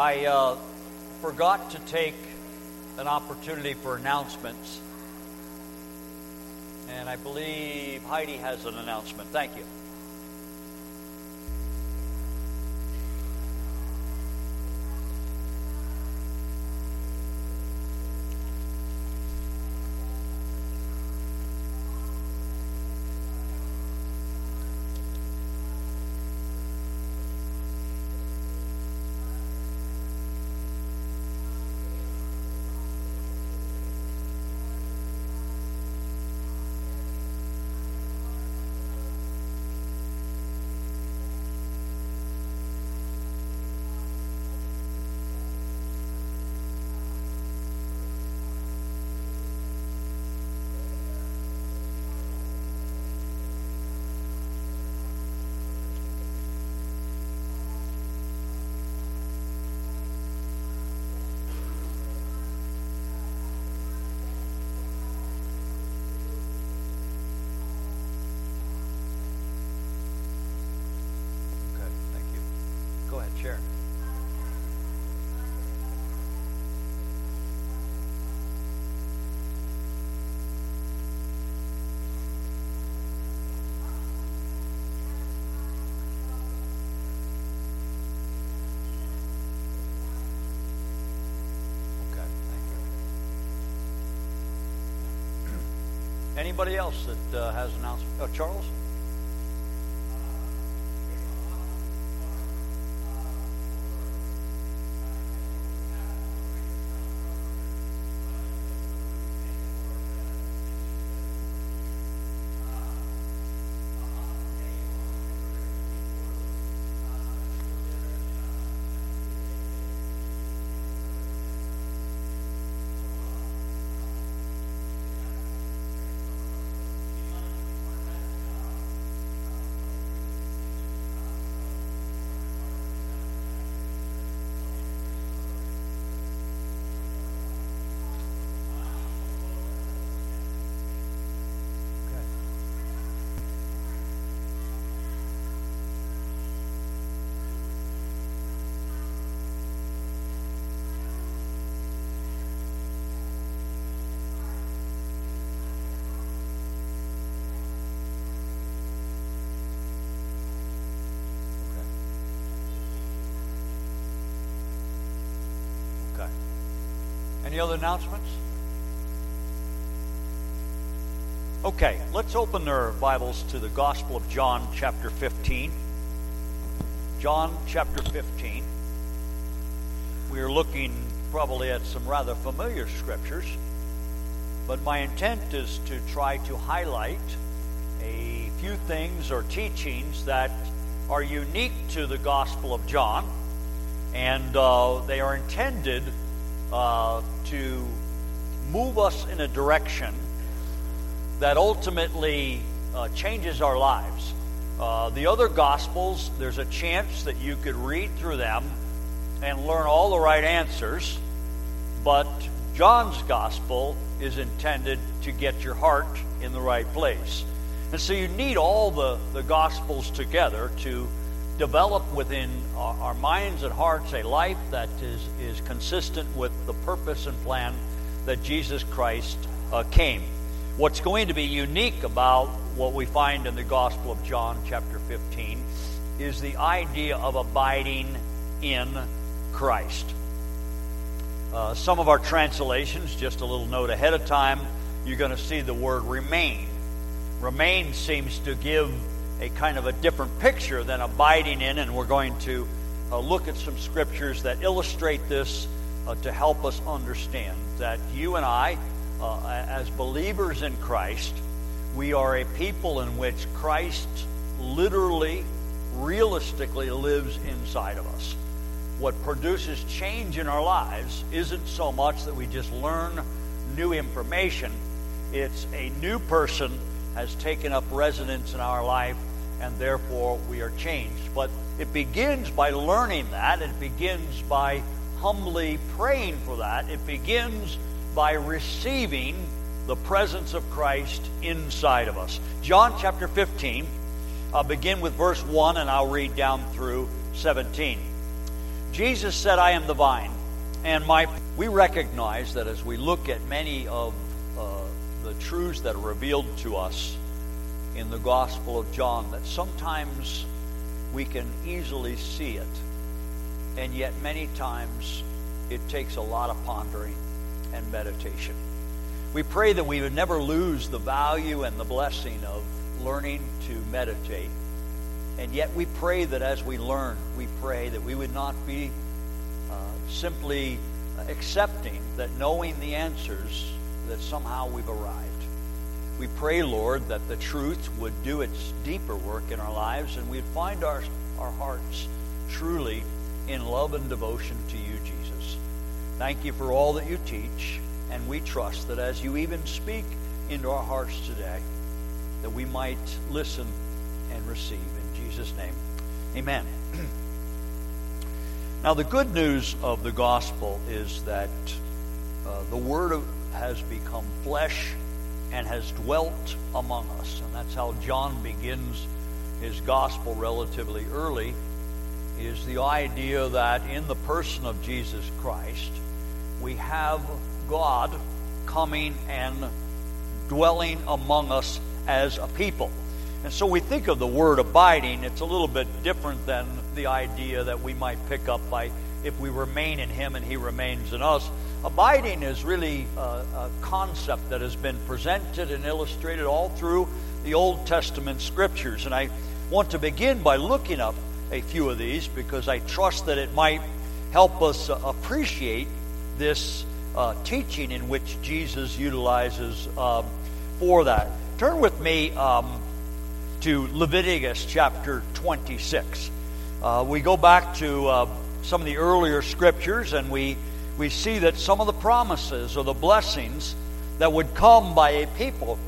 I uh, forgot to take an opportunity for announcements. And I believe Heidi has an announcement. Thank you. Okay, thank you. You. Anybody else that uh, has an announcement? Oh, Charles? Okay. Okay. Okay. Any other announcements? Okay, let's open our Bibles to the Gospel of John, chapter 15. John, chapter 15. We are looking probably at some rather familiar scriptures, but my intent is to try to highlight a few things or teachings that are unique to the Gospel of John, and uh, they are intended uh, to move us in a direction that ultimately uh, changes our lives. Uh, the other Gospels, there's a chance that you could read through them and learn all the right answers, but John's Gospel is intended to get your heart in the right place. And so you need all the, the Gospels together to develop within our, our minds and hearts a life that is, is consistent with the purpose and plan that Jesus Christ uh, came. What's going to be unique about what we find in the Gospel of John, chapter 15, is the idea of abiding in Christ. Uh, some of our translations, just a little note ahead of time, you're going to see the word remain. Remain seems to give a kind of a different picture than abiding in, and we're going to uh, look at some scriptures that illustrate this uh, to help us understand that you and I, uh, as believers in Christ, we are a people in which Christ literally, realistically lives inside of us. What produces change in our lives isn't so much that we just learn new information, it's a new person has taken up residence in our life and therefore we are changed. But it begins by learning that, it begins by humbly praying for that, it begins by receiving the presence of Christ inside of us. John chapter 15, I'll begin with verse 1 and I'll read down through 17. Jesus said, I am the vine, and my. We recognize that as we look at many of uh, the truths that are revealed to us in the Gospel of John, that sometimes we can easily see it, and yet many times it takes a lot of pondering and meditation. We pray that we would never lose the value and the blessing of learning to meditate. And yet we pray that as we learn, we pray that we would not be uh, simply accepting that knowing the answers that somehow we've arrived. We pray, Lord, that the truth would do its deeper work in our lives and we'd find our, our hearts truly in love and devotion to you, Jesus. Thank you for all that you teach, and we trust that as you even speak into our hearts today, that we might listen and receive. In Jesus' name, amen. now, the good news of the gospel is that uh, the Word has become flesh and has dwelt among us. And that's how John begins his gospel relatively early is the idea that in the person of Jesus Christ, we have God coming and dwelling among us as a people. And so we think of the word abiding, it's a little bit different than the idea that we might pick up by if we remain in Him and He remains in us. Abiding is really a, a concept that has been presented and illustrated all through the Old Testament scriptures. And I want to begin by looking up a few of these because I trust that it might help us uh, appreciate this uh, teaching in which Jesus utilizes um, for that. Turn with me um, to Leviticus chapter 26. Uh, we go back to uh, some of the earlier scriptures and we we see that some of the promises or the blessings that would come by a people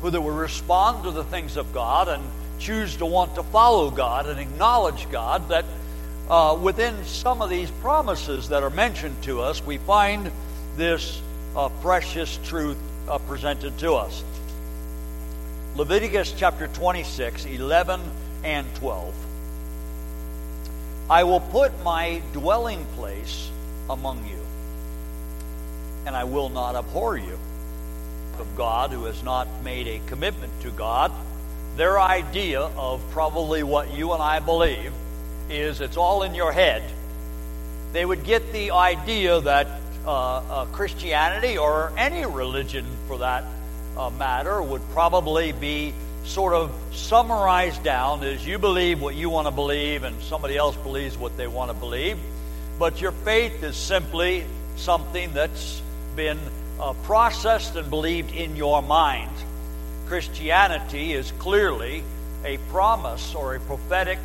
who that would respond to the things of God and choose to want to follow God and acknowledge God, that uh, within some of these promises that are mentioned to us, we find this uh, precious truth uh, presented to us. Leviticus chapter 26, 11 and 12. I will put my dwelling place among you and I will not abhor you. Of God who has not made a commitment to God, their idea of probably what you and I believe is it's all in your head. They would get the idea that uh, uh, Christianity or any religion for that uh, matter would probably be sort of summarized down is you believe what you want to believe and somebody else believes what they want to believe. But your faith is simply something that's been uh, processed and believed in your mind. Christianity is clearly a promise or a prophetic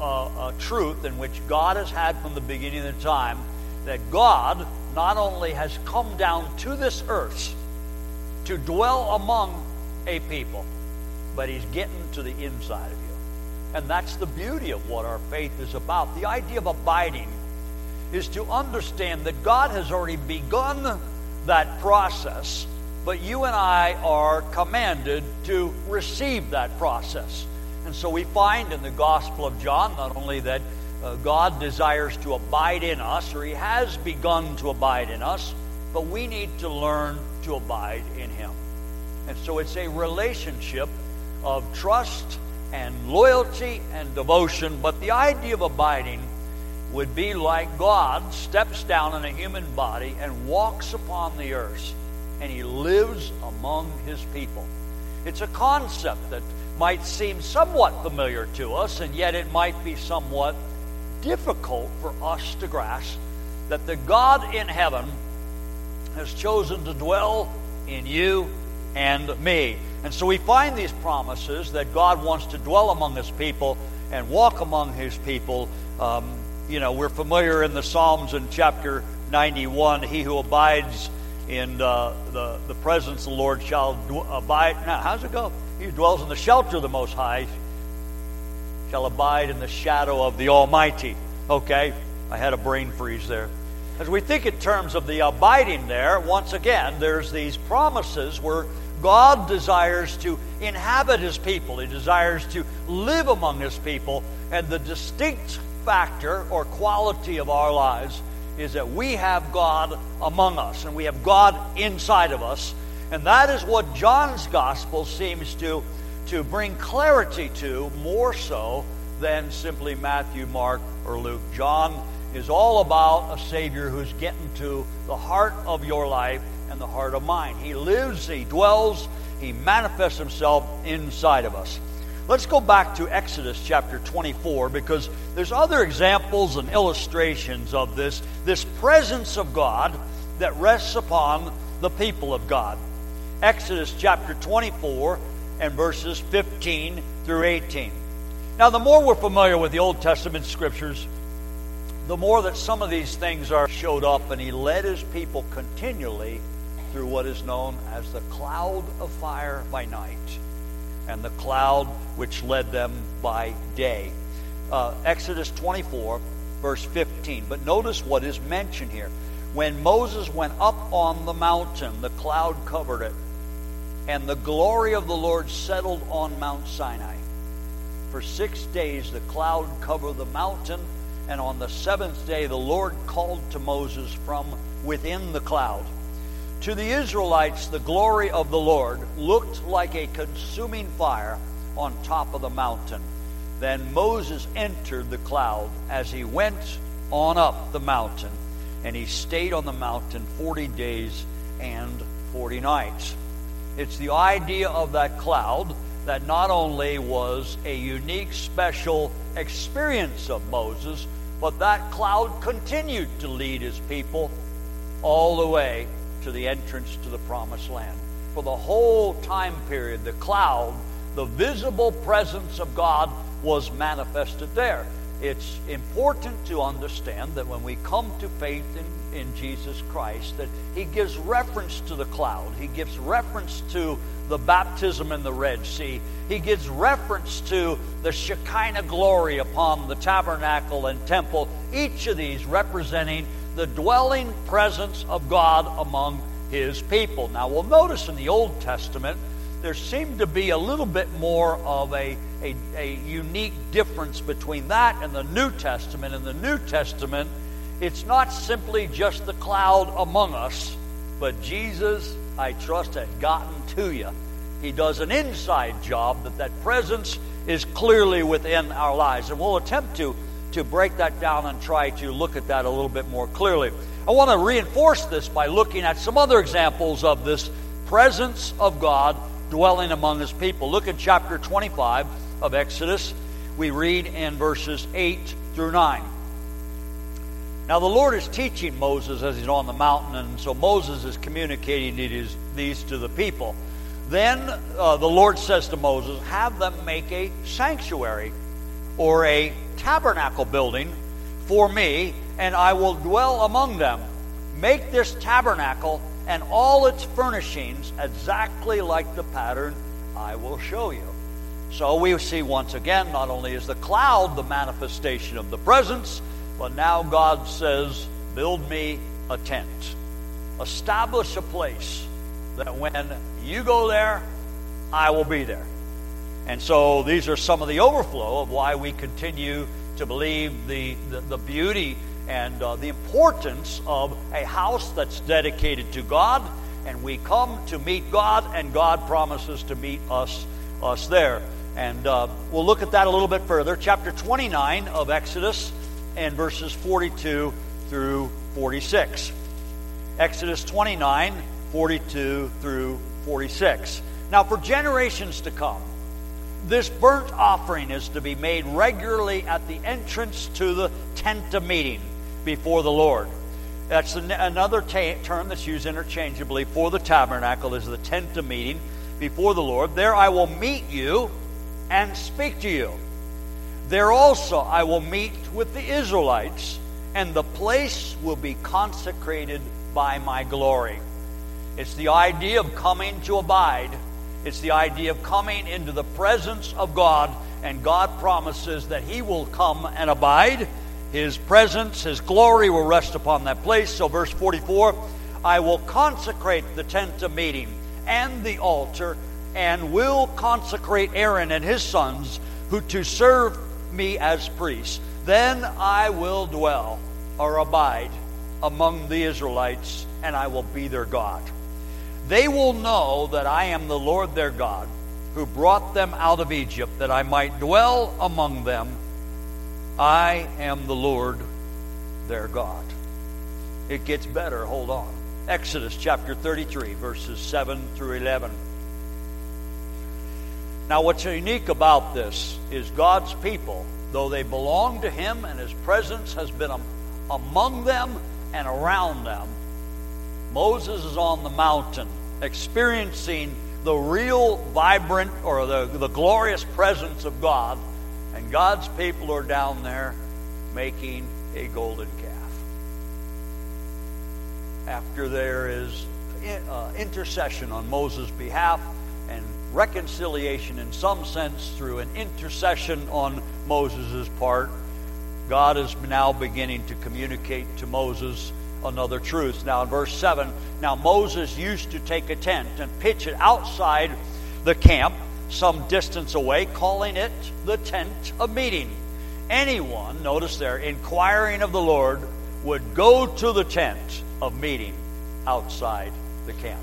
uh, truth in which God has had from the beginning of the time that God not only has come down to this earth to dwell among a people, but He's getting to the inside of you. And that's the beauty of what our faith is about. The idea of abiding is to understand that God has already begun that process, but you and I are commanded to receive that process. And so we find in the Gospel of John not only that uh, God desires to abide in us, or He has begun to abide in us, but we need to learn to abide in Him. And so it's a relationship of trust and loyalty and devotion, but the idea of abiding would be like God steps down in a human body and walks upon the earth, and he lives among his people. It's a concept that might seem somewhat familiar to us, and yet it might be somewhat difficult for us to grasp that the God in heaven has chosen to dwell in you and me. And so we find these promises that God wants to dwell among his people and walk among his people. Um, you know, we're familiar in the Psalms in chapter 91 he who abides in uh, the, the presence of the Lord shall abide. Now, how's it go? He who dwells in the shelter of the Most High shall abide in the shadow of the Almighty. Okay, I had a brain freeze there. As we think in terms of the abiding there, once again, there's these promises where God desires to inhabit his people, he desires to live among his people, and the distinct factor or quality of our lives is that we have God among us and we have God inside of us. And that is what John's gospel seems to, to bring clarity to more so than simply Matthew, Mark, or Luke. John is all about a Savior who's getting to the heart of your life and the heart of mine. He lives, He dwells, He manifests Himself inside of us. Let's go back to Exodus chapter 24 because there's other examples and illustrations of this, this presence of God that rests upon the people of God. Exodus chapter 24 and verses 15 through 18. Now, the more we're familiar with the Old Testament scriptures, the more that some of these things are showed up, and he led his people continually through what is known as the cloud of fire by night and the cloud which led them by day. Uh, Exodus 24, verse 15. But notice what is mentioned here. When Moses went up on the mountain, the cloud covered it, and the glory of the Lord settled on Mount Sinai. For six days the cloud covered the mountain and on the seventh day, the Lord called to Moses from within the cloud. To the Israelites, the glory of the Lord looked like a consuming fire on top of the mountain. Then Moses entered the cloud as he went on up the mountain, and he stayed on the mountain 40 days and 40 nights. It's the idea of that cloud that not only was a unique, special experience of Moses, but that cloud continued to lead his people all the way to the entrance to the promised land. For the whole time period, the cloud, the visible presence of God, was manifested there. It's important to understand that when we come to faith in, in Jesus Christ, that He gives reference to the cloud. He gives reference to the baptism in the Red Sea. He gives reference to the Shekinah glory upon the tabernacle and temple, each of these representing the dwelling presence of God among his people. Now, we'll notice in the Old Testament, there seemed to be a little bit more of a, a, a unique difference between that and the New Testament. In the New Testament, it's not simply just the cloud among us, but Jesus I trust, has gotten to you. He does an inside job that that presence is clearly within our lives. And we'll attempt to, to break that down and try to look at that a little bit more clearly. I want to reinforce this by looking at some other examples of this presence of God dwelling among his people. Look at chapter 25 of Exodus. We read in verses 8 through 9. Now, the Lord is teaching Moses as he's on the mountain, and so Moses is communicating these, to the people. Then uh, the Lord says to Moses, Have them make a sanctuary or a tabernacle building for me, and I will dwell among them. Make this tabernacle and all its furnishings exactly like the pattern I will show you. So we see once again, not only is the cloud the manifestation of the presence, but now God says, Build me a tent. Establish a place that when you go there, I will be there. And so these are some of the overflow of why we continue to believe the, the, the beauty and uh, the importance of a house that's dedicated to God. And we come to meet God, and God promises to meet us, us there. And uh, we'll look at that a little bit further. Chapter 29 of Exodus and verses 42 through 46. Exodus 29, 42 through 46. Now, for generations to come, this burnt offering is to be made regularly at the entrance to the tent of meeting before the Lord. That's another term that's used interchangeably for the tabernacle is the tent of meeting before the Lord. There I will meet you and speak to you. There also I will meet with the Israelites, and the place will be consecrated by my glory. It's the idea of coming to abide. It's the idea of coming into the presence of God and God promises that He will come and abide. His presence, His glory will rest upon that place. So, verse 44 I will consecrate the tent of meeting and the altar, and will consecrate Aaron and his sons who to serve me as priests. Then I will dwell or abide among the Israelites, and I will be their God. They will know that I am the Lord their God, who brought them out of Egypt, that I might dwell among them. I am the Lord their God. It gets better. Hold on. Exodus chapter 33, verses 7 through 11. Now, what's unique about this is God's people, though they belong to Him and His presence has been among them and around them, Moses is on the mountain experiencing the real vibrant or the, the glorious presence of God, and God's people are down there making a golden calf. After there is uh, intercession on Moses' behalf and reconciliation in some sense through an intercession on Moses' part, God is now beginning to communicate to Moses another truth. Now, in verse 7, now Moses used to take a tent and pitch it outside the camp, some distance away, calling it the tent of meeting. Anyone, notice there, inquiring of the Lord, would go to the tent of meeting outside the camp.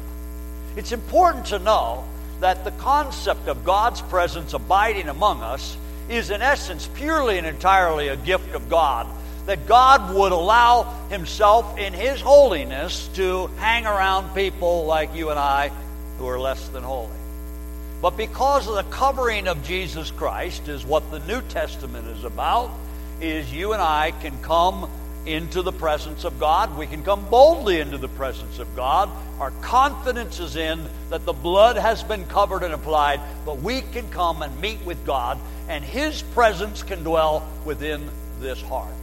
It's important to know that the concept of God's presence abiding among us is, in essence, purely and entirely a gift of God. That God would allow Himself in His holiness to hang around people like you and I who are less than holy. But because of the covering of Jesus Christ, is what the New Testament is about, is you and I can come into the presence of God. We can come boldly into the presence of God. Our confidence is in that the blood has been covered and applied, but we can come and meet with God, and His presence can dwell within this heart.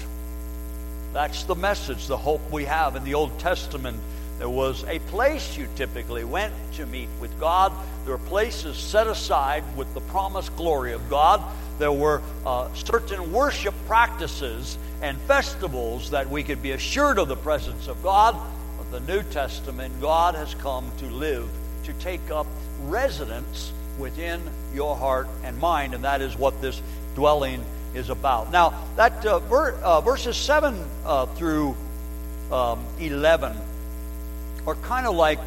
That's the message, the hope we have. In the Old Testament, there was a place you typically went to meet with God. There were places set aside with the promised glory of God. There were uh, certain worship practices and festivals that we could be assured of the presence of God. But the New Testament, God has come to live, to take up residence within your heart and mind, and that is what this dwelling is about. Now, that uh, ver- uh, verses seven uh, through um, eleven are kind of like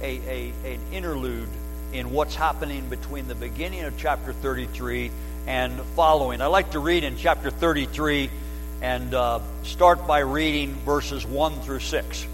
a, a, an interlude in what's happening between the beginning of chapter 33 and following. I like to read in chapter 33 and uh, start by reading verses 1 through 6.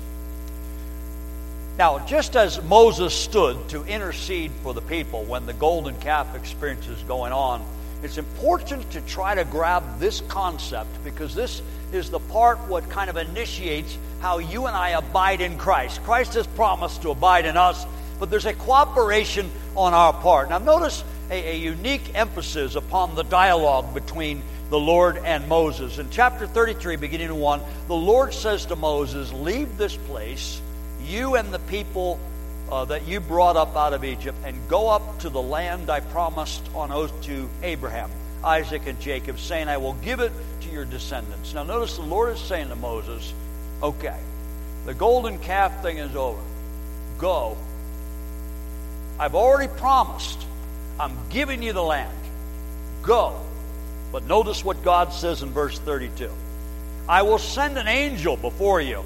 Now, just as Moses stood to intercede for the people when the golden calf experience is going on, it's important to try to grab this concept because this is the part what kind of initiates how you and I abide in Christ. Christ has promised to abide in us, but there's a cooperation on our part. Now, notice a, a unique emphasis upon the dialogue between the Lord and Moses. In chapter 33, beginning in 1, the Lord says to Moses, Leave this place, you and the people uh, that you brought up out of Egypt, and go up to the land I promised on oath to Abraham, Isaac, and Jacob, saying, I will give it to your descendants. Now, notice the Lord is saying to Moses, Okay, the golden calf thing is over. Go. I've already promised. I'm giving you the land. Go. But notice what God says in verse 32 I will send an angel before you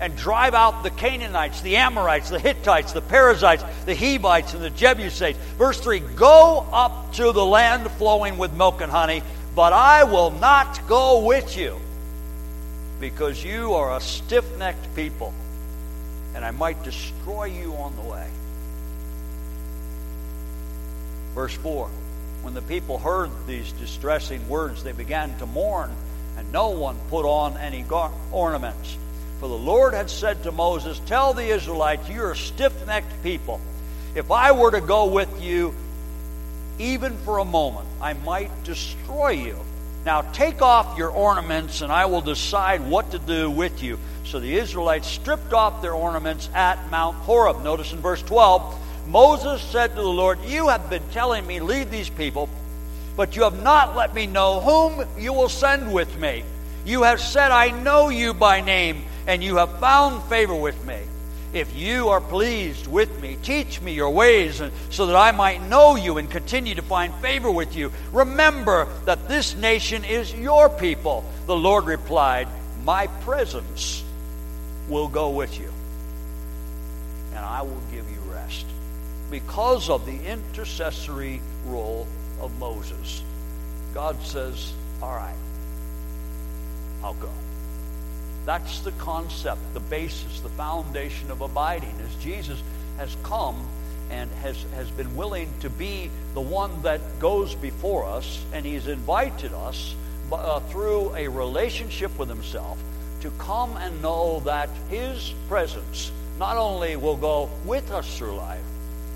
and drive out the Canaanites, the Amorites, the Hittites, the Perizzites, the Hivites, and the Jebusites. Verse 3 Go up to the land flowing with milk and honey, but I will not go with you because you are a stiff necked people, and I might destroy you on the way. Verse 4 when the people heard these distressing words, they began to mourn, and no one put on any gar- ornaments. For the Lord had said to Moses, Tell the Israelites, you are a stiff necked people. If I were to go with you, even for a moment, I might destroy you. Now take off your ornaments, and I will decide what to do with you. So the Israelites stripped off their ornaments at Mount Horeb. Notice in verse 12, Moses said to the Lord, You have been telling me, leave these people, but you have not let me know whom you will send with me. You have said, I know you by name, and you have found favor with me. If you are pleased with me, teach me your ways, so that I might know you and continue to find favor with you. Remember that this nation is your people. The Lord replied, My presence will go with you, and I will give you rest. Because of the intercessory role of Moses, God says, All right, I'll go. That's the concept, the basis, the foundation of abiding, is Jesus has come and has, has been willing to be the one that goes before us, and he's invited us uh, through a relationship with himself to come and know that his presence not only will go with us through life,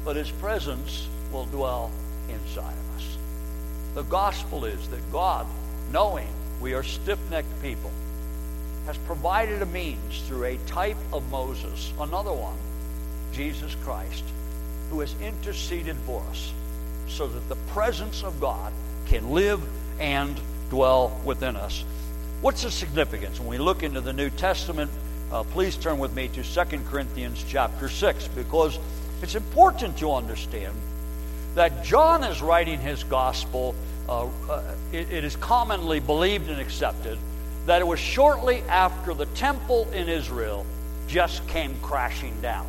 but his presence will dwell inside of us. The gospel is that God, knowing we are stiff necked people, has provided a means through a type of Moses, another one, Jesus Christ, who has interceded for us so that the presence of God can live and dwell within us. What's the significance? When we look into the New Testament, uh, please turn with me to 2 Corinthians chapter 6 because it's important to understand that John is writing his gospel. Uh, uh, it, it is commonly believed and accepted that it was shortly after the temple in Israel just came crashing down.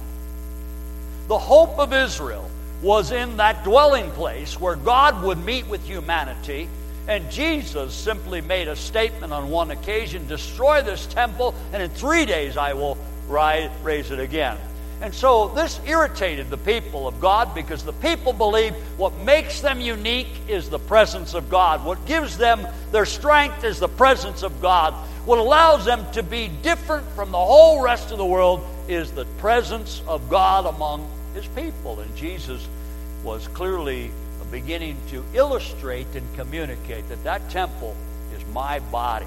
The hope of Israel was in that dwelling place where God would meet with humanity. And Jesus simply made a statement on one occasion destroy this temple, and in three days I will rise, raise it again. And so this irritated the people of God because the people believe what makes them unique is the presence of God. What gives them their strength is the presence of God. What allows them to be different from the whole rest of the world is the presence of God among his people. And Jesus was clearly beginning to illustrate and communicate that that temple is my body.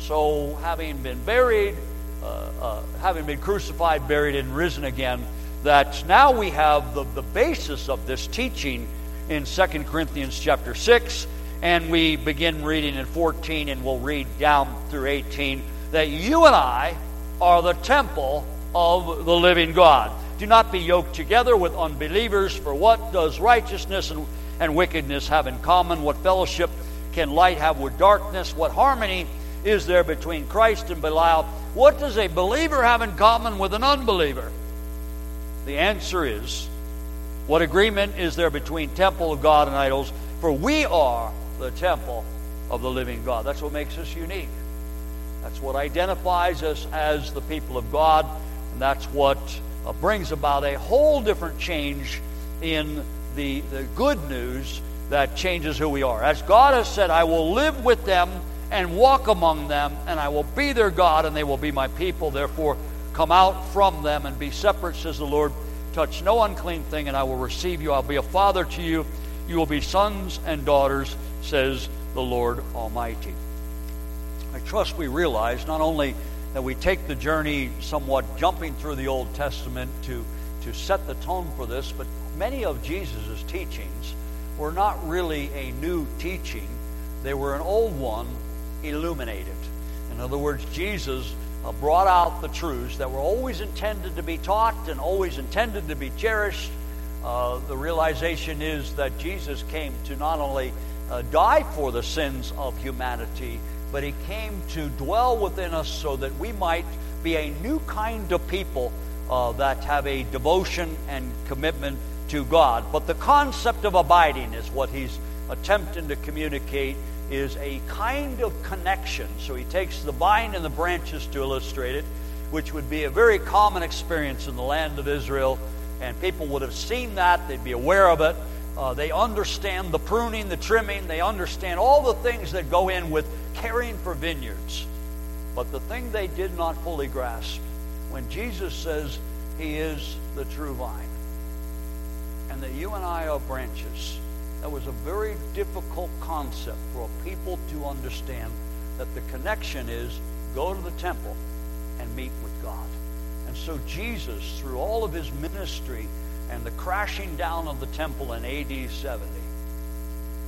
So, having been buried, uh, uh, having been crucified, buried, and risen again, that now we have the, the basis of this teaching in 2 Corinthians chapter 6, and we begin reading in 14, and we'll read down through 18, that you and I are the temple of the living God. Do not be yoked together with unbelievers, for what does righteousness and, and wickedness have in common? What fellowship can light have with darkness? What harmony is there between Christ and Belial? What does a believer have in common with an unbeliever? The answer is what agreement is there between temple of God and idols? For we are the temple of the living God. That's what makes us unique. That's what identifies us as the people of God, and that's what uh, brings about a whole different change in the, the good news that changes who we are. As God has said, I will live with them and walk among them, and I will be their God, and they will be my people. Therefore, come out from them and be separate, says the Lord. Touch no unclean thing, and I will receive you. I'll be a father to you. You will be sons and daughters, says the Lord Almighty. I trust we realize not only that we take the journey somewhat jumping through the Old Testament to, to set the tone for this, but many of Jesus' teachings were not really a new teaching. They were an old one illuminated. In other words, Jesus uh, brought out the truths that were always intended to be taught and always intended to be cherished. Uh, the realization is that Jesus came to not only uh, die for the sins of humanity, but he came to dwell within us so that we might be a new kind of people uh, that have a devotion and commitment to God. But the concept of abiding is what he's attempting to communicate is a kind of connection. So he takes the vine and the branches to illustrate it, which would be a very common experience in the land of Israel. And people would have seen that, they'd be aware of it. Uh, they understand the pruning, the trimming, they understand all the things that go in with caring for vineyards. But the thing they did not fully grasp when Jesus says he is the true vine and that you and I are branches that was a very difficult concept for people to understand that the connection is go to the temple and meet with God. And so Jesus, through all of his ministry and the crashing down of the temple in AD 70,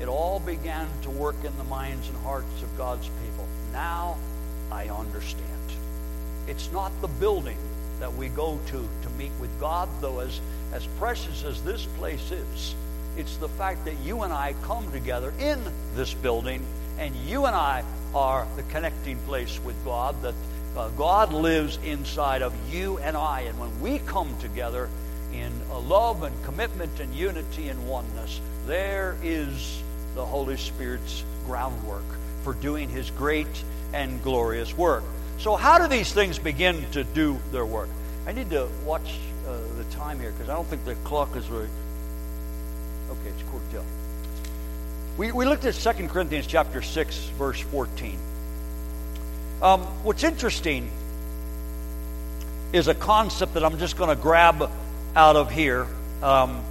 it all began to work in the minds and hearts of God's people. Now I understand. It's not the building that we go to to meet with God, though, as, as precious as this place is, it's the fact that you and I come together in this building, and you and I are the connecting place with God, that uh, God lives inside of you and I. And when we come together in love and commitment and unity and oneness, there is the Holy Spirit's groundwork for doing His great and glorious work. So, how do these things begin to do their work? I need to watch uh, the time here because I don't think the clock is right. Okay, it's quarter till. We, we looked at 2 Corinthians chapter 6, verse 14. Um, what's interesting is a concept that I'm just going to grab out of here. Um,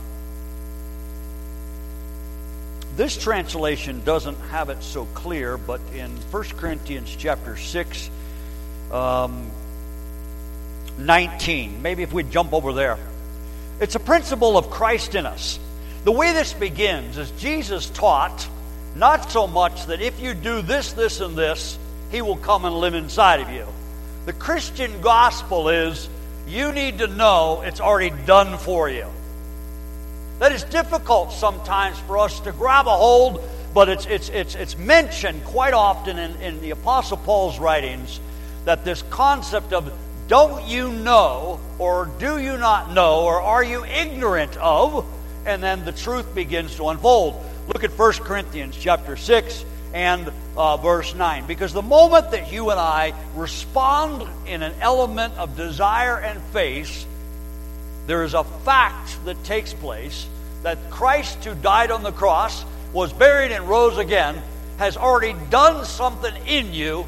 this translation doesn't have it so clear, but in 1 Corinthians chapter 6, um, 19, maybe if we jump over there, it's a principle of Christ in us. The way this begins is Jesus taught not so much that if you do this, this, and this, he will come and live inside of you. The Christian gospel is you need to know it's already done for you. That is difficult sometimes for us to grab a hold, but it's, it's, it's, it's mentioned quite often in, in the Apostle Paul's writings that this concept of don't you know, or do you not know, or are you ignorant of and then the truth begins to unfold. Look at 1 Corinthians chapter 6 and uh, verse 9. Because the moment that you and I respond in an element of desire and faith, there is a fact that takes place that Christ, who died on the cross, was buried and rose again, has already done something in you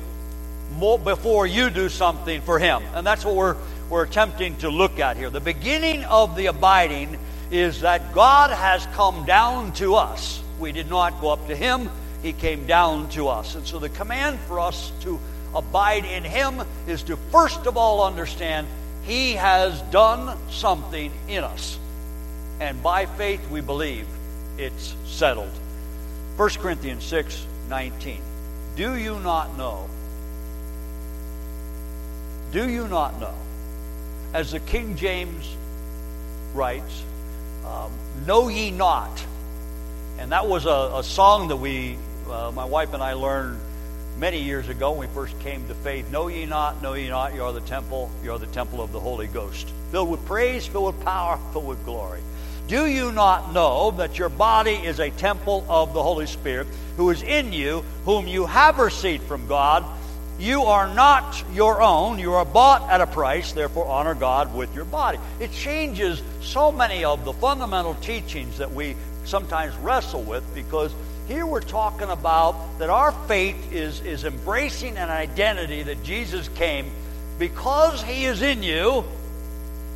before you do something for him. And that's what we're, we're attempting to look at here. The beginning of the abiding is that God has come down to us. We did not go up to Him, He came down to us. And so the command for us to abide in Him is to first of all understand He has done something in us. And by faith we believe it's settled. 1 Corinthians 6 19. Do you not know? Do you not know? As the King James writes, um, Know Ye Not. And that was a, a song that we, uh, my wife and I learned many years ago when we first came to faith. Know ye not, know ye not, you are the temple, you are the temple of the Holy Ghost. Filled with praise, filled with power, filled with glory. Do you not know that your body is a temple of the Holy Spirit who is in you, whom you have received from God? You are not your own. You are bought at a price. Therefore, honor God with your body. It changes so many of the fundamental teachings that we sometimes wrestle with because here we're talking about that our faith is, is embracing an identity that Jesus came because he is in you.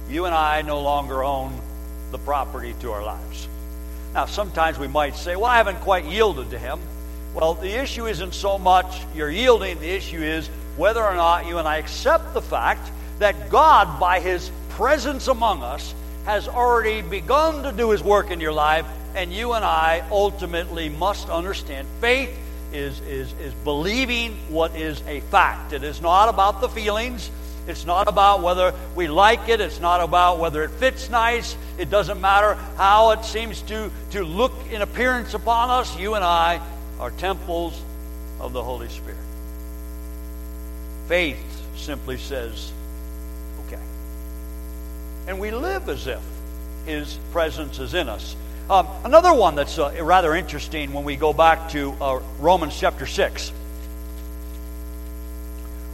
You and I no longer own the property to our lives. Now, sometimes we might say, well, I haven't quite yielded to him. Well, the issue isn't so much your yielding, the issue is whether or not you and I accept the fact that God, by His presence among us, has already begun to do His work in your life, and you and I ultimately must understand faith is, is, is believing what is a fact. It is not about the feelings. It's not about whether we like it. It's not about whether it fits nice. It doesn't matter how it seems to, to look in appearance upon us. You and I are temples of the Holy Spirit. Faith simply says, okay. And we live as if His presence is in us. Um, another one that's uh, rather interesting when we go back to uh, Romans chapter 6.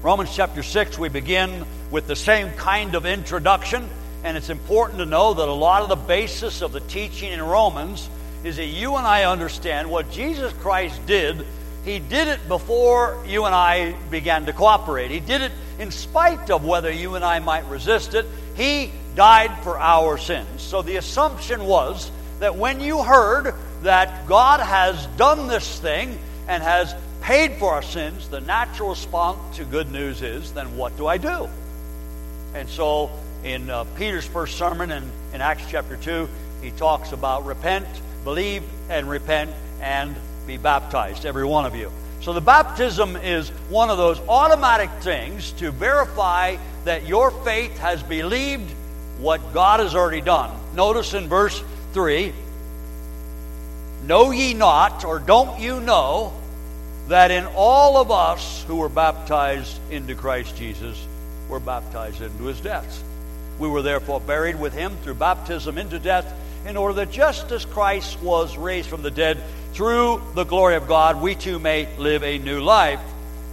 Romans chapter 6, we begin with the same kind of introduction, and it's important to know that a lot of the basis of the teaching in Romans is that you and I understand what Jesus Christ did. He did it before you and I began to cooperate. He did it in spite of whether you and I might resist it. He died for our sins. So the assumption was that when you heard that God has done this thing and has paid for our sins, the natural response to good news is then what do I do? And so in uh, Peter's first sermon in, in Acts chapter 2, he talks about repent believe and repent and be baptized, every one of you. So the baptism is one of those automatic things to verify that your faith has believed what God has already done. Notice in verse 3 Know ye not, or don't you know, that in all of us who were baptized into Christ Jesus we were baptized into his death? We were therefore buried with him through baptism into death, in order that just as Christ was raised from the dead through the glory of God, we too may live a new life.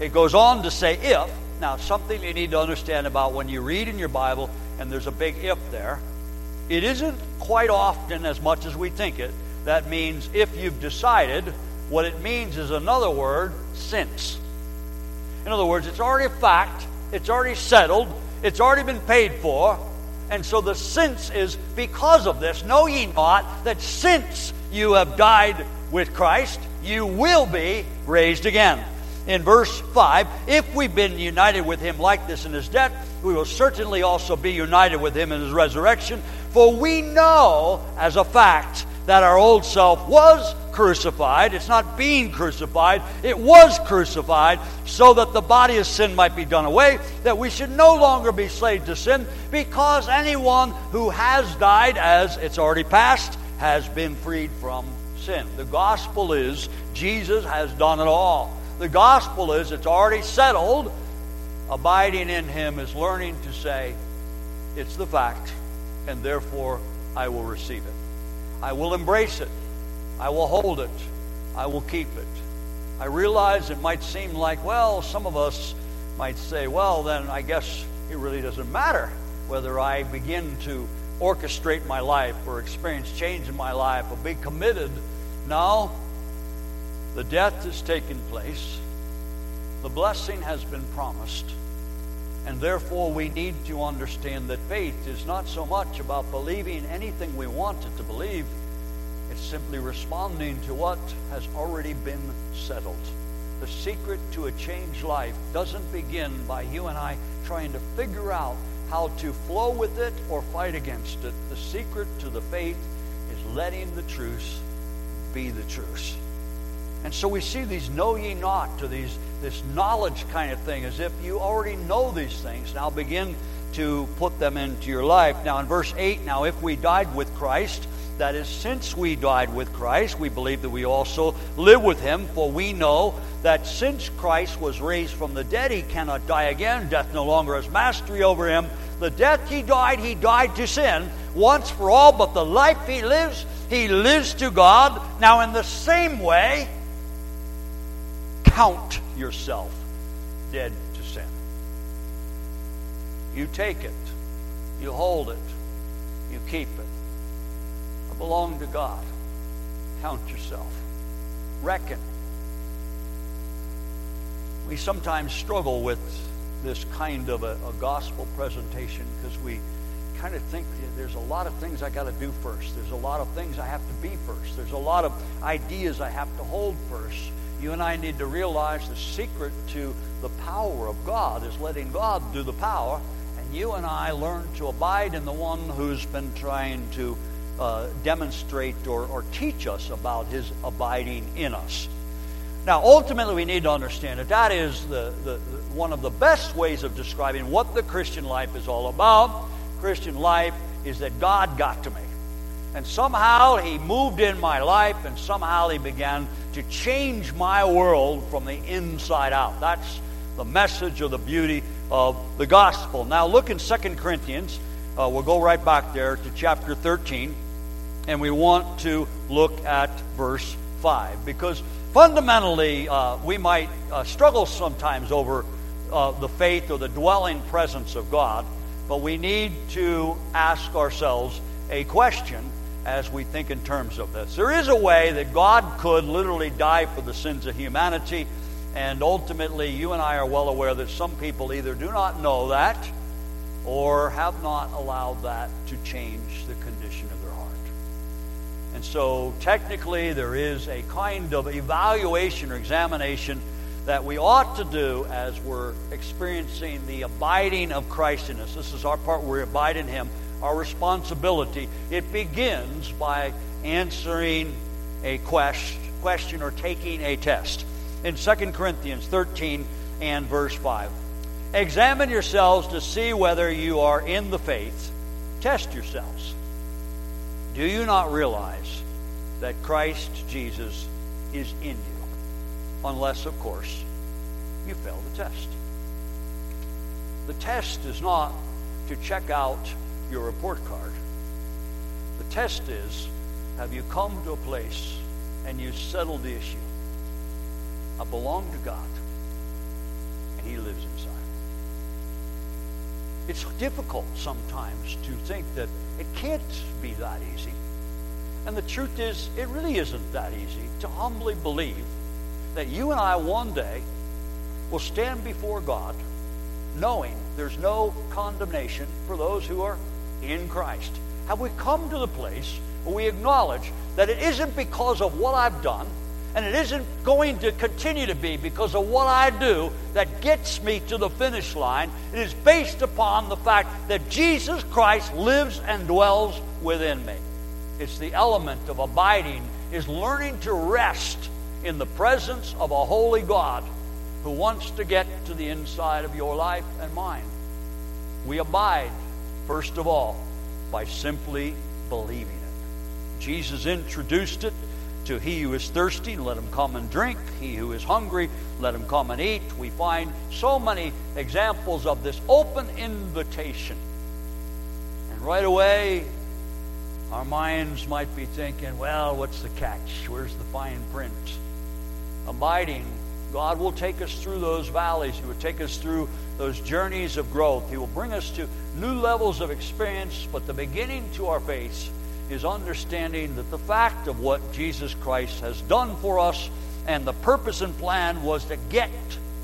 It goes on to say, if. Now, something you need to understand about when you read in your Bible, and there's a big if there, it isn't quite often as much as we think it. That means if you've decided, what it means is another word, since. In other words, it's already a fact, it's already settled, it's already been paid for, and so the since is because of this. Know ye not that since you have died with Christ, you will be raised again. In verse 5, if we've been united with him like this in his death, we will certainly also be united with him in his resurrection. For we know as a fact that our old self was crucified. It's not being crucified, it was crucified so that the body of sin might be done away, that we should no longer be slaves to sin, because anyone who has died, as it's already passed, has been freed from sin. The gospel is Jesus has done it all. The gospel is it's already settled. Abiding in him is learning to say, it's the fact, and therefore I will receive it. I will embrace it. I will hold it. I will keep it. I realize it might seem like, well, some of us might say, well, then I guess it really doesn't matter whether I begin to orchestrate my life or experience change in my life or be committed. No, the death has taken place, the blessing has been promised, and therefore we need to understand that faith is not so much about believing anything we want it to believe it's simply responding to what has already been settled. The secret to a changed life doesn't begin by you and I trying to figure out how to flow with it or fight against it. The secret to the faith is letting the truth be the truth. And so we see these know ye not to these this knowledge kind of thing as if you already know these things. Now begin to put them into your life. Now in verse 8, now if we died with Christ, that is, since we died with Christ, we believe that we also live with him, for we know that since Christ was raised from the dead, he cannot die again. Death no longer has mastery over him. The death he died, he died to sin once for all, but the life he lives, he lives to God. Now, in the same way, count yourself dead to sin. You take it, you hold it, you keep it I belong to God. Count yourself. Reckon. We sometimes struggle with this kind of a, a gospel presentation because we kind of think there's a lot of things I got to do first. There's a lot of things I have to be first. There's a lot of ideas I have to hold first. You and I need to realize the secret to the power of God is letting God do the power, and you and I learn to abide in the one who's been trying to uh, demonstrate or, or teach us about his abiding in us. Now, ultimately, we need to understand that that is the, the, the, one of the best ways of describing what the Christian life is all about. Christian life is that God got to me. And somehow He moved in my life, and somehow He began to change my world from the inside out. That's the message of the beauty of the gospel. Now, look in 2 Corinthians. Uh, we'll go right back there to chapter 13 and we want to look at verse 5 because fundamentally uh, we might uh, struggle sometimes over uh, the faith or the dwelling presence of God, but we need to ask ourselves a question as we think in terms of this. There is a way that God could literally die for the sins of humanity, and ultimately, you and I are well aware that some people either do not know that or have not allowed that to change the condition of their heart. and so, technically, there is a kind of evaluation or examination that we ought to do as we're experiencing the abiding of Christ in us. This is our part where we abide in Him. Our responsibility, it begins by answering a quest, question or taking a test. In 2 Corinthians 13 and verse 5, examine yourselves to see whether you are in the faith. Test yourselves. Do you not realize that Christ Jesus is in you? Unless, of course, you fail the test. The test is not to check out your report card. The test is have you come to a place and you settled the issue? I belong to God, and He lives inside. It's difficult sometimes to think that it can't be that easy. And the truth is, it really isn't that easy to humbly believe that you and I one day will stand before God knowing there's no condemnation for those who are in Christ. Have we come to the place where we acknowledge that it isn't because of what I've done, and it isn't going to continue to be because of what I do that gets me to the finish line. It is based upon the fact that Jesus Christ lives and dwells within me. It's the element of abiding, is learning to rest in the presence of a holy God who wants to get to the inside of your life and mine. We abide, first of all, by simply believing it. Jesus introduced it to he who is thirsty, let him come and drink. He who is hungry, let him come and eat. We find so many examples of this open invitation. And right away, our minds might be thinking, well, what's the catch? Where's the fine print? Abiding, God will take us through those valleys. He will take us through those journeys of growth. He will bring us to new levels of experience, but the beginning to our faith is understanding that the fact of what Jesus Christ has done for us and the purpose and plan was to get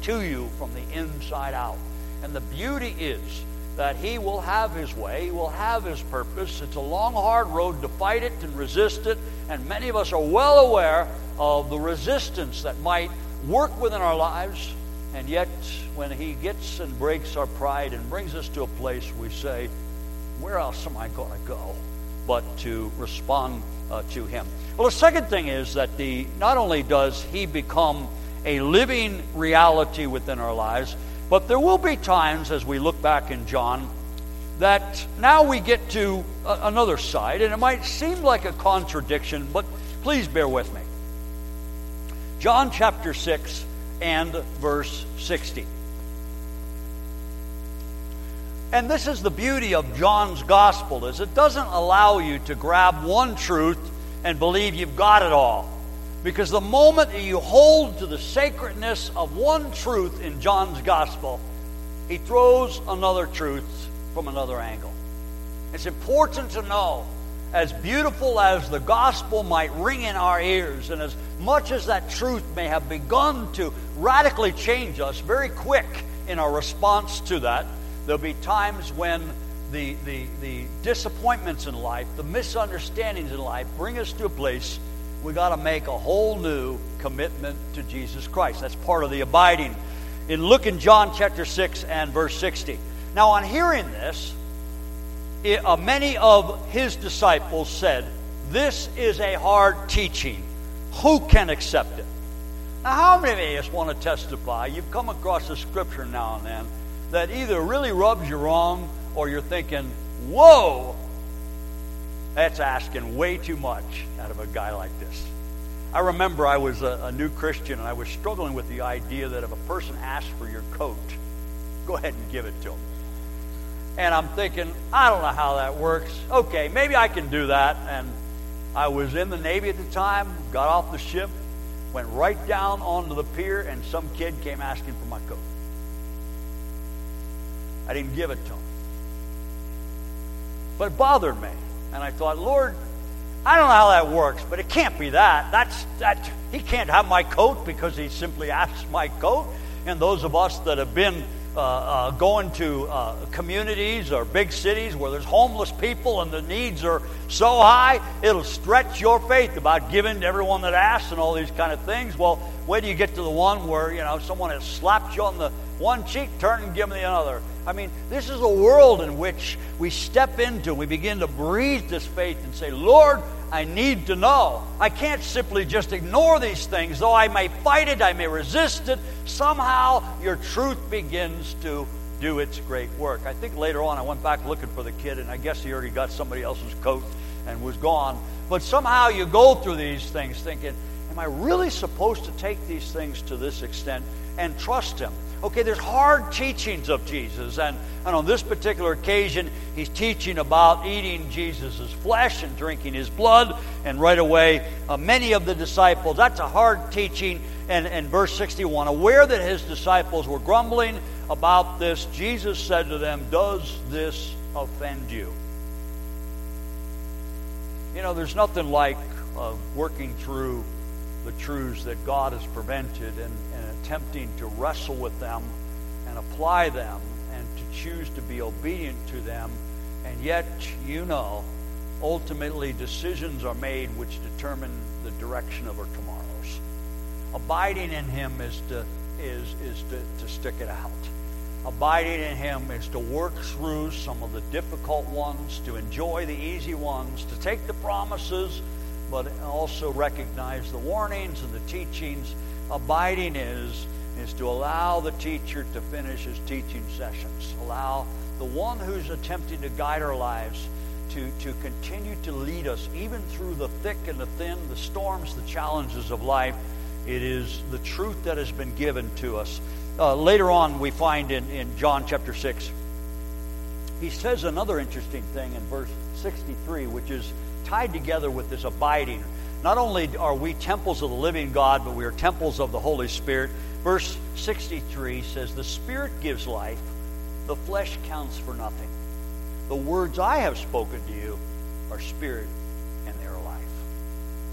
to you from the inside out. And the beauty is that He will have His way, He will have His purpose. It's a long, hard road to fight it and resist it, and many of us are well aware of the resistance that might work within our lives. And yet, when He gets and breaks our pride and brings us to a place we say, Where else am I going to go? but to respond uh, to him. Well, the second thing is that the not only does he become a living reality within our lives, but there will be times as we look back in John that now we get to a, another side, and it might seem like a contradiction, but please bear with me. John chapter 6 and verse 60. And this is the beauty of John's gospel is it doesn't allow you to grab one truth and believe you've got it all. Because the moment that you hold to the sacredness of one truth in John's gospel, he throws another truth from another angle. It's important to know, as beautiful as the gospel might ring in our ears, and as much as that truth may have begun to radically change us very quick in our response to that, There'll be times when the, the, the disappointments in life, the misunderstandings in life bring us to a place we got to make a whole new commitment to Jesus Christ. That's part of the abiding. In look in John chapter 6 and verse 60. Now, on hearing this, it, uh, many of his disciples said, This is a hard teaching. Who can accept it? Now, how many of us want to testify? You've come across a scripture now and then that either really rubs you wrong or you're thinking, whoa, that's asking way too much out of a guy like this. I remember I was a, a, new Christian and I was struggling with the idea that if a person asks for your coat, go ahead and give it to them. And I'm thinking, I don't know how that works. Okay, maybe I can do that. And I was in the Navy at the time, got off the ship, went right down onto the pier, and some kid came asking for my coat. I didn't give it to him. But it bothered me. And I thought, Lord, I don't know how that works, but it can't be that. That's that he can't have my coat because he simply asks my coat. And those of us that have been uh, uh, going to uh, communities or big cities where there's homeless people and the needs are so high, it'll stretch your faith about giving to everyone that asks and all these kind of things. Well, wait till you get to the one where, you know, someone has slapped you on the one cheek, turn and give them the other. I mean, this is a world in which we step into, we begin to breathe this faith and say, Lord, I need to know. I can't simply just ignore these things. Though I may fight it, I may resist it, somehow your truth begins to do its great work. I think later on I went back looking for the kid, and I guess he already got somebody else's coat and was gone. But somehow you go through these things thinking, Am I really supposed to take these things to this extent and trust Him? Okay, there's hard teachings of Jesus, and, and on this particular occasion, he's teaching about eating Jesus' flesh and drinking his blood, and right away, uh, many of the disciples, that's a hard teaching. And, and verse 61, aware that his disciples were grumbling about this, Jesus said to them, Does this offend you? You know, there's nothing like uh, working through the truths that God has prevented and, and attempting to wrestle with them and apply them and to choose to be obedient to them. And yet, you know, ultimately decisions are made which determine the direction of our tomorrows. Abiding in Him is to, is, is to, to stick it out. Abiding in Him is to work through some of the difficult ones, to enjoy the easy ones, to take the promises but also recognize the warnings and the teachings. Abiding is is to allow the teacher to finish his teaching sessions. Allow the one who's attempting to guide our lives to, to continue to lead us, even through the thick and the thin, the storms, the challenges of life. It is the truth that has been given to us. Uh, later on, we find in, in John chapter 6, he says another interesting thing in verse 63, which is tied together with this abiding. Not only are we temples of the living God, but we are temples of the Holy Spirit. Verse 63 says, The Spirit gives life, the flesh counts for nothing. The words I have spoken to you are spirit and they are life.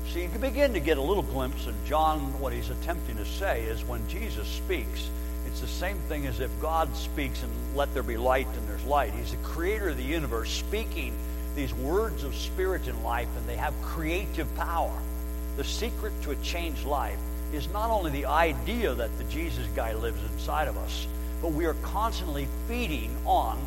So you can begin to get a little glimpse, and John, what he's attempting to say is when Jesus speaks, it's the same thing as if God speaks and let there be light and there's light. He's the creator of the universe speaking these words of spirit in life, and they have creative power. The secret to a changed life is not only the idea that the Jesus guy lives inside of us, but we are constantly feeding on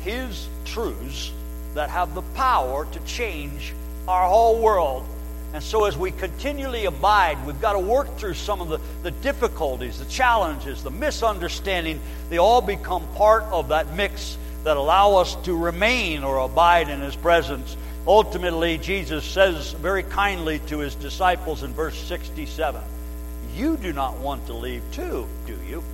his truths that have the power to change our whole world. And so, as we continually abide, we've got to work through some of the, the difficulties, the challenges, the misunderstanding. They all become part of that mix that allow us to remain or abide in His presence. Ultimately, Jesus says very kindly to His disciples in verse 67 You do not want to leave too, do you?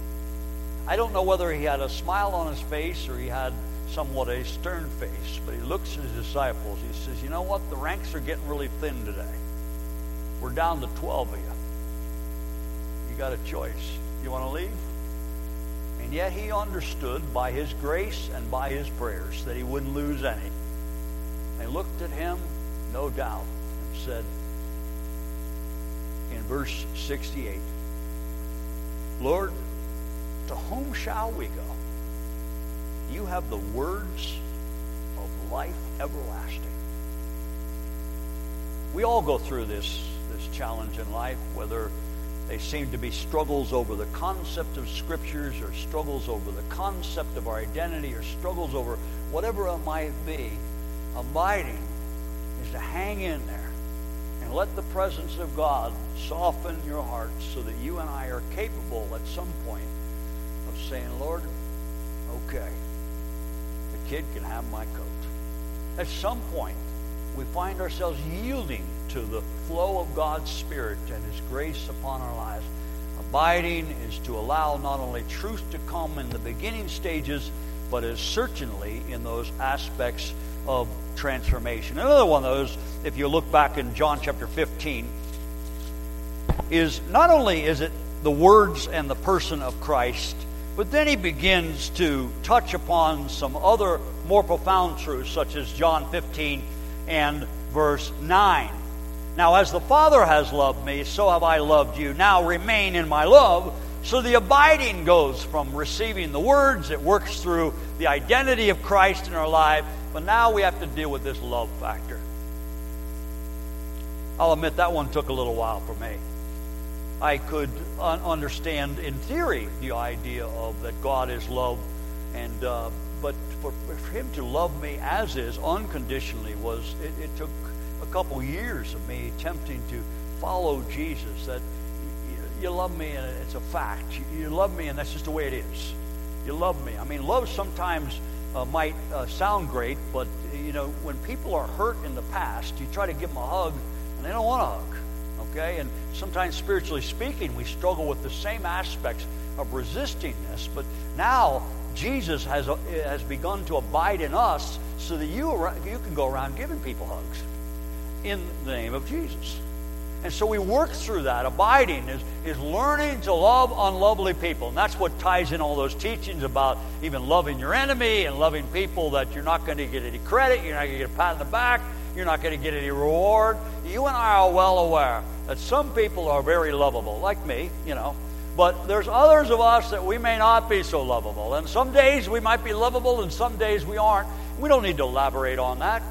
I don't know whether he had a smile on his face or he had somewhat a stern face, but he looks at his disciples. He says, You know what? The ranks are getting really thin today. We're down to 12 of you. You got a choice. You want to leave? And yet he understood by his grace and by his prayers that he wouldn't lose any. They looked at him, no doubt, and said in verse 68, Lord, to whom shall we go? You have the words of life everlasting. We all go through this, this challenge in life, whether they seem to be struggles over the concept of scriptures or struggles over the concept of our identity or struggles over whatever it might be. Abiding is to hang in there and let the presence of God soften your heart so that you and I are capable at some point of saying, Lord, okay, the kid can have my coat. At some point, we find ourselves yielding to the flow of God's Spirit and His grace upon our lives. Abiding is to allow not only truth to come in the beginning stages, but is certainly in those aspects of transformation. Another one of those, if you look back in John chapter 15, is not only is it the words and the person of Christ, but then he begins to touch upon some other more profound truths, such as John 15 and verse 9. Now, as the Father has loved me, so have I loved you. Now remain in my love. So the abiding goes from receiving the words, it works through the identity of Christ in our life, but now we have to deal with this love factor. I'll admit that one took a little while for me. I could un- understand in theory the idea of that God is love, and uh, but for, for, Him to love me as is unconditionally was it, it took a couple years of me attempting to follow Jesus. That you love me and it's a fact. You, love me and that's just the way it is. You love me. I mean, love sometimes uh, might uh, sound great, but you know when people are hurt in the past, you try to give them a hug and they don't want a hug. Okay, and sometimes spiritually speaking, we struggle with the same aspects of resisting this. But now Jesus has uh, has begun to abide in us, so that you you can go around giving people hugs in the name of Jesus. And so we work through that. Abiding is, is learning to love unlovely people. And that's what ties in all those teachings about even loving your enemy and loving people that you're not going to get any credit, you're not going to get a pat on the back, you're not going to get any reward. You and I are well aware that some people are very lovable, like me, you know. But there's others of us that we may not be so lovable. And some days we might be lovable and some days we aren't. We don't need to elaborate on that.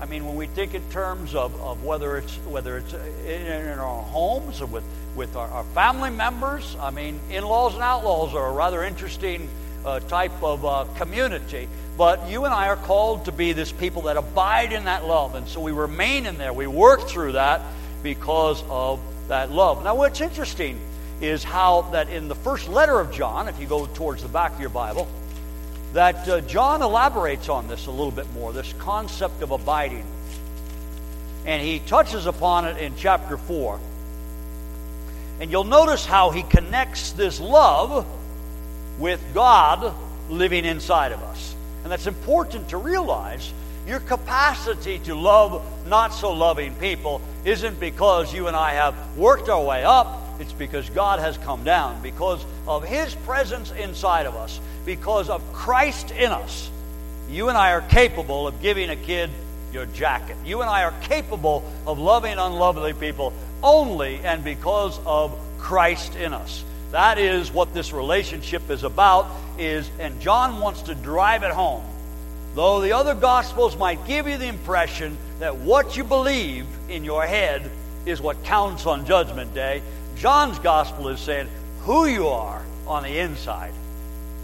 I mean, when we think in terms of, of whether it's whether it's in, in our homes or with with our, our, family members, I mean, in-laws and outlaws are a rather interesting uh, type of uh, community. But you and I are called to be this people that abide in that love, and so we remain in there. We work through that because of that love. Now, what's interesting is how that in the first letter of John, if you go towards the back of your Bible, that uh, John elaborates on this a little bit more, this concept of abiding. And he touches upon it in chapter 4. And you'll notice how he connects this love with God living inside of us. And that's important to realize. Your capacity to love not so loving people isn't because you and I have worked our way up, it's because God has come down, because of His presence inside of us because of Christ in us, you and I are capable of giving a kid your jacket. You and I are capable of loving unlovely people only and because of Christ in us. That is what this relationship is about is and John wants to drive it home. Though the other gospels might give you the impression that what you believe in your head is what counts on judgment day, John's gospel is saying who you are on the inside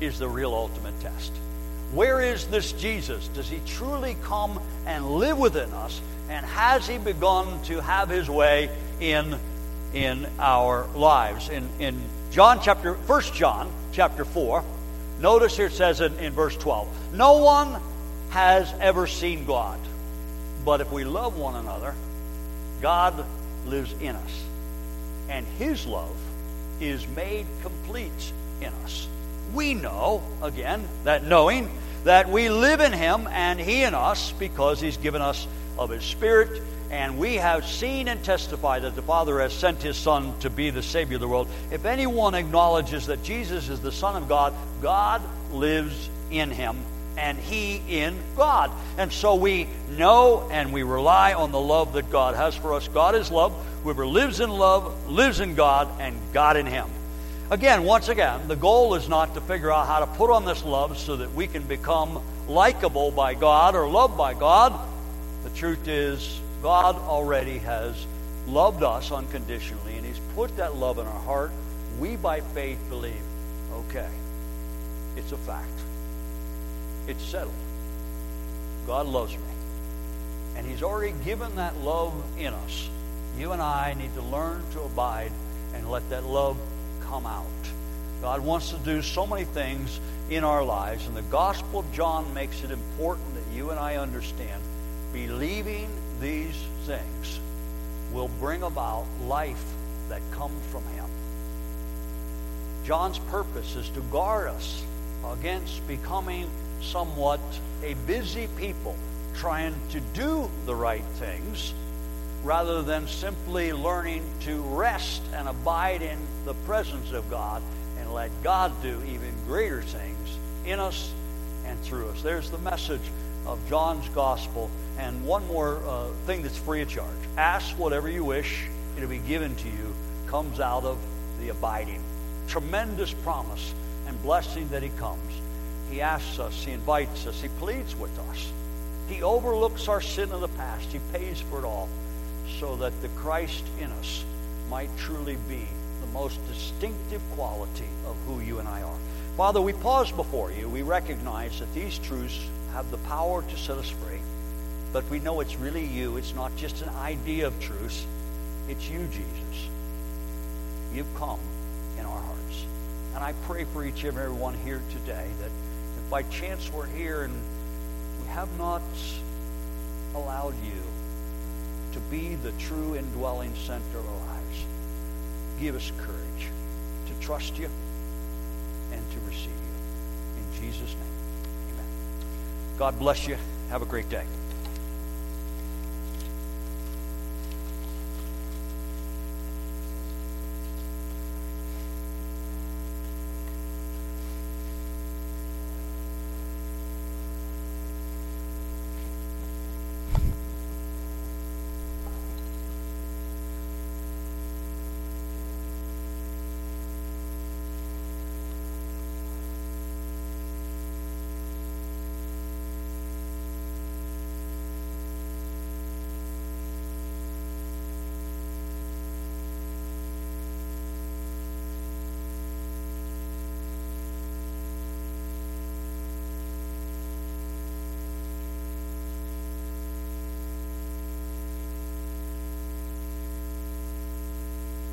is the real ultimate test. Where is this Jesus? Does he truly come and live within us? And has he begun to have his way in, in our lives? In, in John chapter, 1 John chapter 4, notice here it says in, in verse 12, No one has ever seen God. But if we love one another, God lives in us. And his love is made complete in us we know, again, that knowing that we live in Him and He in us because He's given us of His Spirit. And we have seen and testified that the Father has sent His Son to be the Savior of the world. If anyone acknowledges that Jesus is the Son of God, God lives in Him and He in God. And so we know and we rely on the love that God has for us. God is love. Whoever lives in love lives in God and God in Him. Again, once again, the goal is not to figure out how to put on this love so that we can become likable by God or loved by God. The truth is, God already has loved us unconditionally, and He's put that love in our heart. We, by faith, believe okay, it's a fact, it's settled. God loves me. And He's already given that love in us. You and I need to learn to abide and let that love come out. God wants to do so many things in our lives, and the Gospel of John makes it important that you and I understand believing these things will bring about life that comes from Him. John's purpose is to guard us against becoming somewhat a busy people trying to do the right things rather than simply learning to rest and abide in the presence of God and let God do even greater things in us and through us. There's the message of John's gospel. And one more uh, thing that's free of charge ask whatever you wish, it'll be given to you, comes out of the abiding. tremendous promise and blessing that He comes. He asks us, He invites us, He pleads with us. He overlooks our sin of the past. He pays for it all so that the Christ in us might truly be the most distinctive quality of who you and I are. Father, we pause before you. We recognize that these truths have the power to set us free, but we know it's really you. It's not just an idea of truth, it's you, Jesus. You've come in our hearts. And I pray for each and every one here today that by chance we're here and we have not allowed you to be the true indwelling center of our lives, give us courage to trust you and to receive you. In Jesus' name, amen. God bless you. Have a great day.